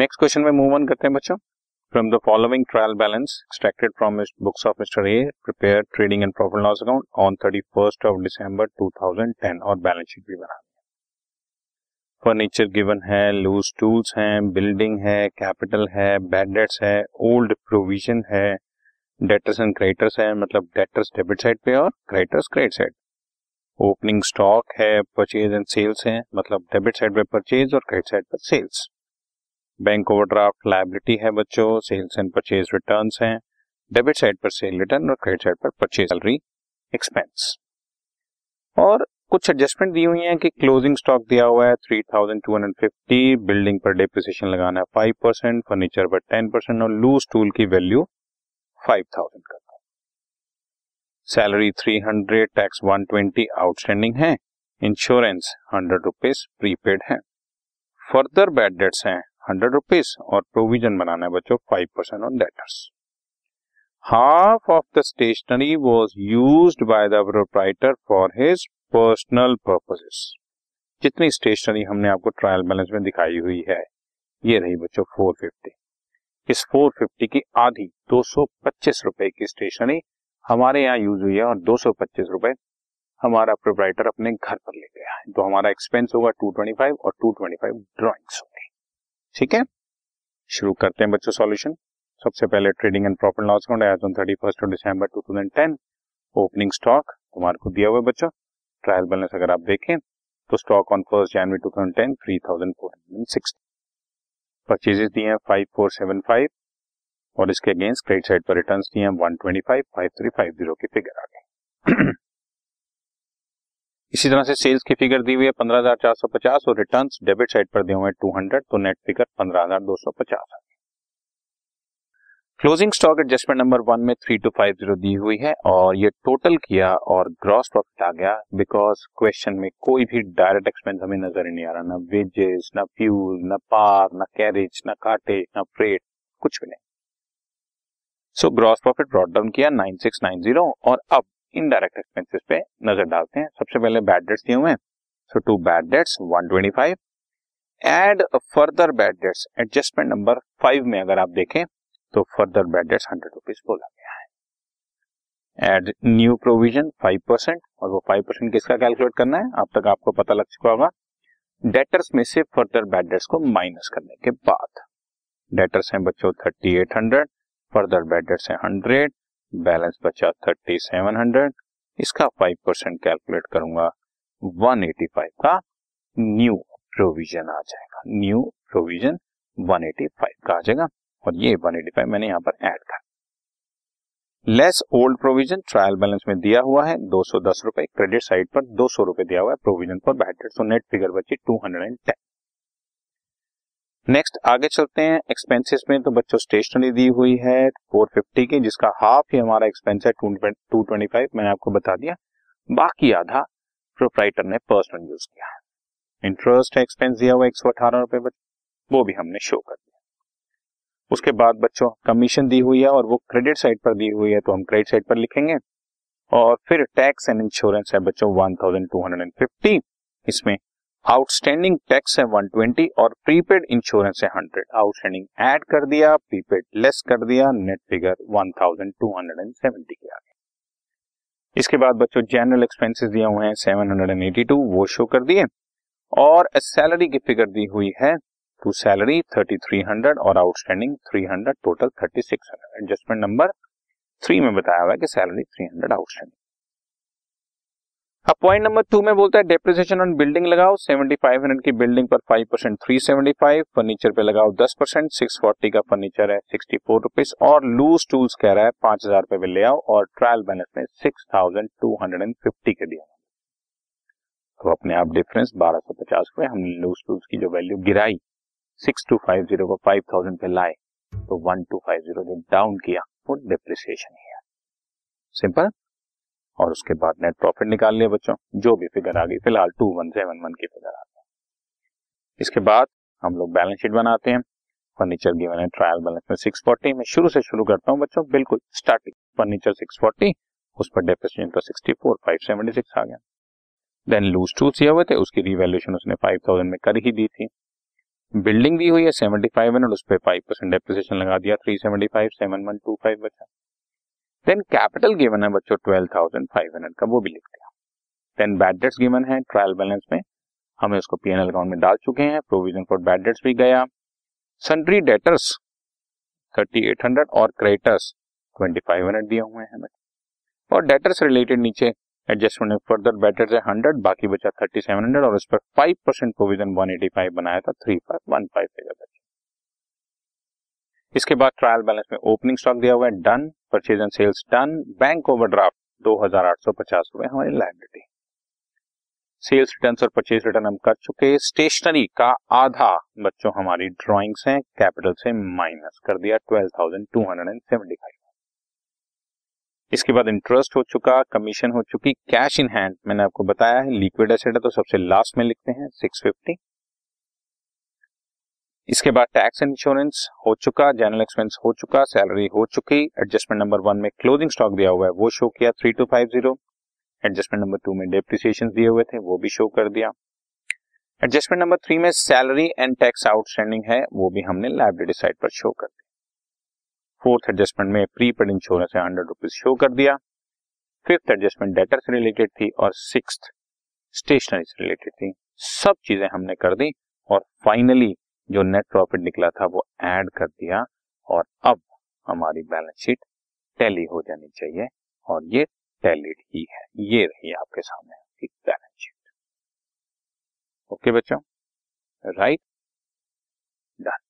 Next question में move on करते हैं बच्चों. From the following trial balance extracted from books of Mister A prepare trading and profit loss account on thirty first of December two thousand ten और balance sheet भी बना furniture given है loose tools हैं building है capital है bad debts है old provision है debtors and creditors है मतलब डेटर्स डेबिट साइड पे और creditors credit side opening stock है परचेज एंड सेल्स है मतलब डेबिट साइड पे परचेज और क्रेडिट साइड पर सेल्स बैंक ओवरड्राफ्ट लाइबिलिटी है बच्चों सेल्स एंड परचेज रिटर्न्स हैं डेबिट साइड पर सेल रिटर्न और क्रेडिट साइड पर परचेज सैलरी एक्सपेंस और कुछ एडजस्टमेंट दी हुई है कि क्लोजिंग स्टॉक दिया हुआ है three thousand two hundred fifty building पर डिप्रिसिएशन लगाना है फाइव परसेंट फर्नीचर पर टेन परसेंट और लूज टूल की वैल्यू फाइव थाउज़ेंड का salary three hundred tax one twenty outstanding है इंश्योरेंस हंड्रेड रुपीज़ प्रीपेड है। फर्दर बैड डेट्स हैं हंड्रेड रुपीज़ और प्रोविज़न बनाना है बच्चों five percent on debtors half of the stationery was use by the proprietor for his personal purposes जितनी stationery हमने आपको ट्रायल बैलेंस में दिखाई हुई है, ये रही बच्चों फोर फिफ्टी इस फोर फिफ्टी की आधी दो सौ पच्चीस रुपए की स्टेशनरी हमारे यहाँ यूज़ हुई है और दो सौ पच्चीस रुपए हमारा प्रोप्राइटर अपने घर पर ले गया है। तो हमारा एक्सपेंस होगा टू ट्वेंटी फाइव और टू ट्वेंटी फाइव ड्रॉइंग्स होंगे। ठीक है? शुरू करते हैं बच्चों सॉल्यूशन सबसे पहले trading and profit loss account as on thirty first December two thousand ten opening stock तुम्हारे को दिया हुआ बच्चों। ट्रायल बैलेंस अगर आप देखें तो stock on first January two thousand ten three thousand four hundred sixty purchases दिए हैं फाइव फोर सेवन फाइव और इसके अगेंस्ट क्रेडिट साइड पर रिटर्न दिए हैं one twenty five five three five zero की फिगर आ गई इसी तरह से सेल्स की फिगर दी हुई है पंद्रह हज़ार चार सौ पचास और रिटर्न डेबिट साइड पर दिए हुए टू हंड्रेड तो नेट फिगर पंद्रह हज़ार दो सौ पचास closing stock adjustment number one में थ्री टू फाइव ज़ीरो दी हुई है और ये टोटल किया और ग्रॉस प्रॉफिट आ गया बिकॉज़ क्वेश्चन में कोई भी डायरेक्ट एक्सपेंस हमें नज़र नहीं आ रहा, ना वेजेस ना फ्यूल ना पार ना कैरेज ना काटे ना फ्रेट कुछ भी नहीं। So gross profit brought down किया नाइन सिक्स नाइन ज़ीरो और अब इनडायरेक्ट एक्सपेंसेस पे नज़र डालते हैं। सबसे पहले बैड डेट्स दिए हुए हैं। So to bad debts 125 add further bad debts adjustment number five में अगर आप देखें तो further bad debts hundred rupees बोला गया है। Add new provision five percent और वो फाइव परसेंट किसका कैलकुलेट करना है? अब तक आपको पता लग चुका होगा। डेटर्स में से फर्दर बैड डेट्स को माइनस करने के बाद। डेटर्स हैं बच्चों thirty eight hundred further bad debts हैं हंड्रेड बैलेंस बचा थर्टी सेवन हंड्रेड। इसका फाइव परसेंट कैलकुलेट करूँगा। वन एटी फाइव का न्यू प्रोविज़न आ जाएगा। New provision one eighty five का आ जाएगा। और ये वन एटी फाइव मैंने यहाँ पर ऐड कर। Less old provision trial balance में दिया हुआ है। दो सौ दस रुपए। क्रेडिट साइड पर दो सौ रुपए दिया हुआ है। Provision for bad so net figure बची two hundred and ten next आगे चलते हैं एक्सपेंसेस में। तो बच्चों स्टेशनरी दी हुई है 450 की, जिसका हाफ़ ही हमारा एक्सपेंस है 225 मैंने आपको बता दिया। बाकी आधा प्रोप्राइटर ने पर्सनल यूज़ किया। है इंटरेस्ट एक्सपेंस दिया हुआ एक सौ अठारह रुपए वो भी हमने शो कर दिया। उसके बाद बच्चों कमीशन दी हुई है और वो क्रेडिट साइड पर दी हुई है तो हम क्रेडिट साइड पर लिखेंगे। और फिर टैक्स एंड इंश्योरेंस है बच्चों one thousand two hundred and fifty इसमें आउटस्टैंडिंग टैक्स है 120 और प्रीपेड इंश्योरेंस है 100 आउटस्टैंडिंग ऐड कर दिया, प्रीपेड लेस कर दिया, नेट फिगर 1270 के आगे। इसके बाद बच्चों जनरल एक्सपेंसेस दिए हुए हैं 782 वो शो कर दिए। और सैलरी की फिगर दी हुई है टू सैलरी 3300 और outstanding 300 total 3600 adjustment number three में बताया हुआ है कि सैलरी 300 आउटस्टैंडिंग। अब पॉइंट नंबर टू में बोलता है डेप्रिसिएशन ऑन बिल्डिंग लगाओ 7500 की बिल्डिंग पर 5 परसेंट थ्री फर्नीचर पे लगाओ 10 परसेंट सिक्स का फर्नीचर है सिक्सटी फोर रुपीज़ और लूज टूल्स कह रहा है पाँच हज़ार रुपए ले आओ और ट्रायल बैलेंस में six thousand two hundred and fifty के दिया तो अपने आप डिफरेंस बारह सौ पचास रुपए हमने लूज टूल्स की जो वैल्यू गिराई सिक्स टू फाइव ज़ीरो को फाइव थाउज़ेंड पे लाए तो वन टू फाइव ज़ीरो जो डाउन किया, वो डिप्रिसिएशन है सिंपल और उसके बाद नेट प्रॉफिट निकाल लिया बच्चों, जो भी फिगर आ गई, फ़िलहाल टू वन सेवन वन की फिगर आ गई। इसके बाद हम लोग बैलेंस शीट बनाते हैं। फर्नीचर गिवन है ट्रायल बैलेंस में सिक्स फोर्टी मैं शुरू से शुरू करता हूँ बच्चों, बिल्कुल स्टार्टिंग फर्नीचर सिक्स फोर्टी उस पर डेप्रिसिएशन फाइव सेवेंटी सिक्स आ गया। देन लूज टू दिए हुए थे, उसकी रिवैल्यूएशन उसने फाइव थाउज़ेंड में कर ही दी थी। बिल्डिंग दी हुई है सेवेंटी फाइव हंड्रेड उस पर फाइव परसेंट डेप्रिसिएशन लगा दिया three seventy five seven one two five बचा। देन कैपिटल गिवन है बच्चों ट्वेल्व थाउज़ेंड फाइव हंड्रेड का, वो भी लिख दिया। देन बैड डेट्स गिवन है ट्रायल बैलेंस में, हमें उसको पीएनएल अकाउंट में डाल चुके हैं प्रोविज़न फॉर बैड डेट्स भी गया। Sundry debtors thirty eight hundred और क्रेडिटर्स ट्वेंटी फाइव हंड्रेड दिए हुए हैं और डेटर्स रिलेटेड नीचे एडजस्टमेंट फर्दर बेटर है हंड्रेड बाकी बचा थर्टी सेवन हंड्रेड और उस पर five percent provision one eighty five बनाया था थ्री फाइव वन फाइव इसके बाद ट्रायल बैलेंस में ओपनिंग स्टॉक दिया हुआ है done purchase and sales done bank overdraft दो हज़ार आठ सौ पचास रुपए हमारी लाइबिलिटी सेल्स रिटर्न और परचेज रिटर्न हम कर चुके स्टेशनरी का आधा बच्चों हमारी ड्रॉइंग्स हैं कैपिटल से माइनस कर दिया twelve thousand two hundred and seventy five इसके बाद इंटरेस्ट हो चुका कमीशन हो चुकी कैश इन हैंड मैंने आपको बताया है लिक्विड एसेट है तो सबसे लास्ट में लिखते हैं सिक्स फिफ्टी इसके बाद टैक्स इंश्योरेंस हो चुका जनरल एक्सपेंस हो चुका सैलरी हो चुकी एडजस्टमेंट नंबर वन में क्लोजिंग स्टॉक दिया हुआ है, वो शो किया three two five zero adjustment number two में डेप्रिसिएशन दिए हुए थे, वो भी शो कर दिया। एडजस्टमेंट नंबर थ्री में सैलरी एंड टैक्स आउटस्टैंडिंग है, वो भी हमने लाइब्रेरी साइड पर शो कर दिया। फोर्थ एडजस्टमेंट में प्री पेड इंश्योरेंस है हंड्रेड रुपीज़ शो कर दिया। फिफ्थ एडजस्टमेंट डेटर से रिलेटेड थी और सिक्स स्टेशनरी से रिलेटेड थी। सब चीज़ें हमने कर दी और फाइनली जो नेट प्रॉफिट निकला था वो ऐड कर दिया और अब हमारी बैलेंस शीट टैली हो जानी चाहिए और ये टैलिड ही है। ये रही आपके सामने बैलेंस शीट ओके बच्चों? Right done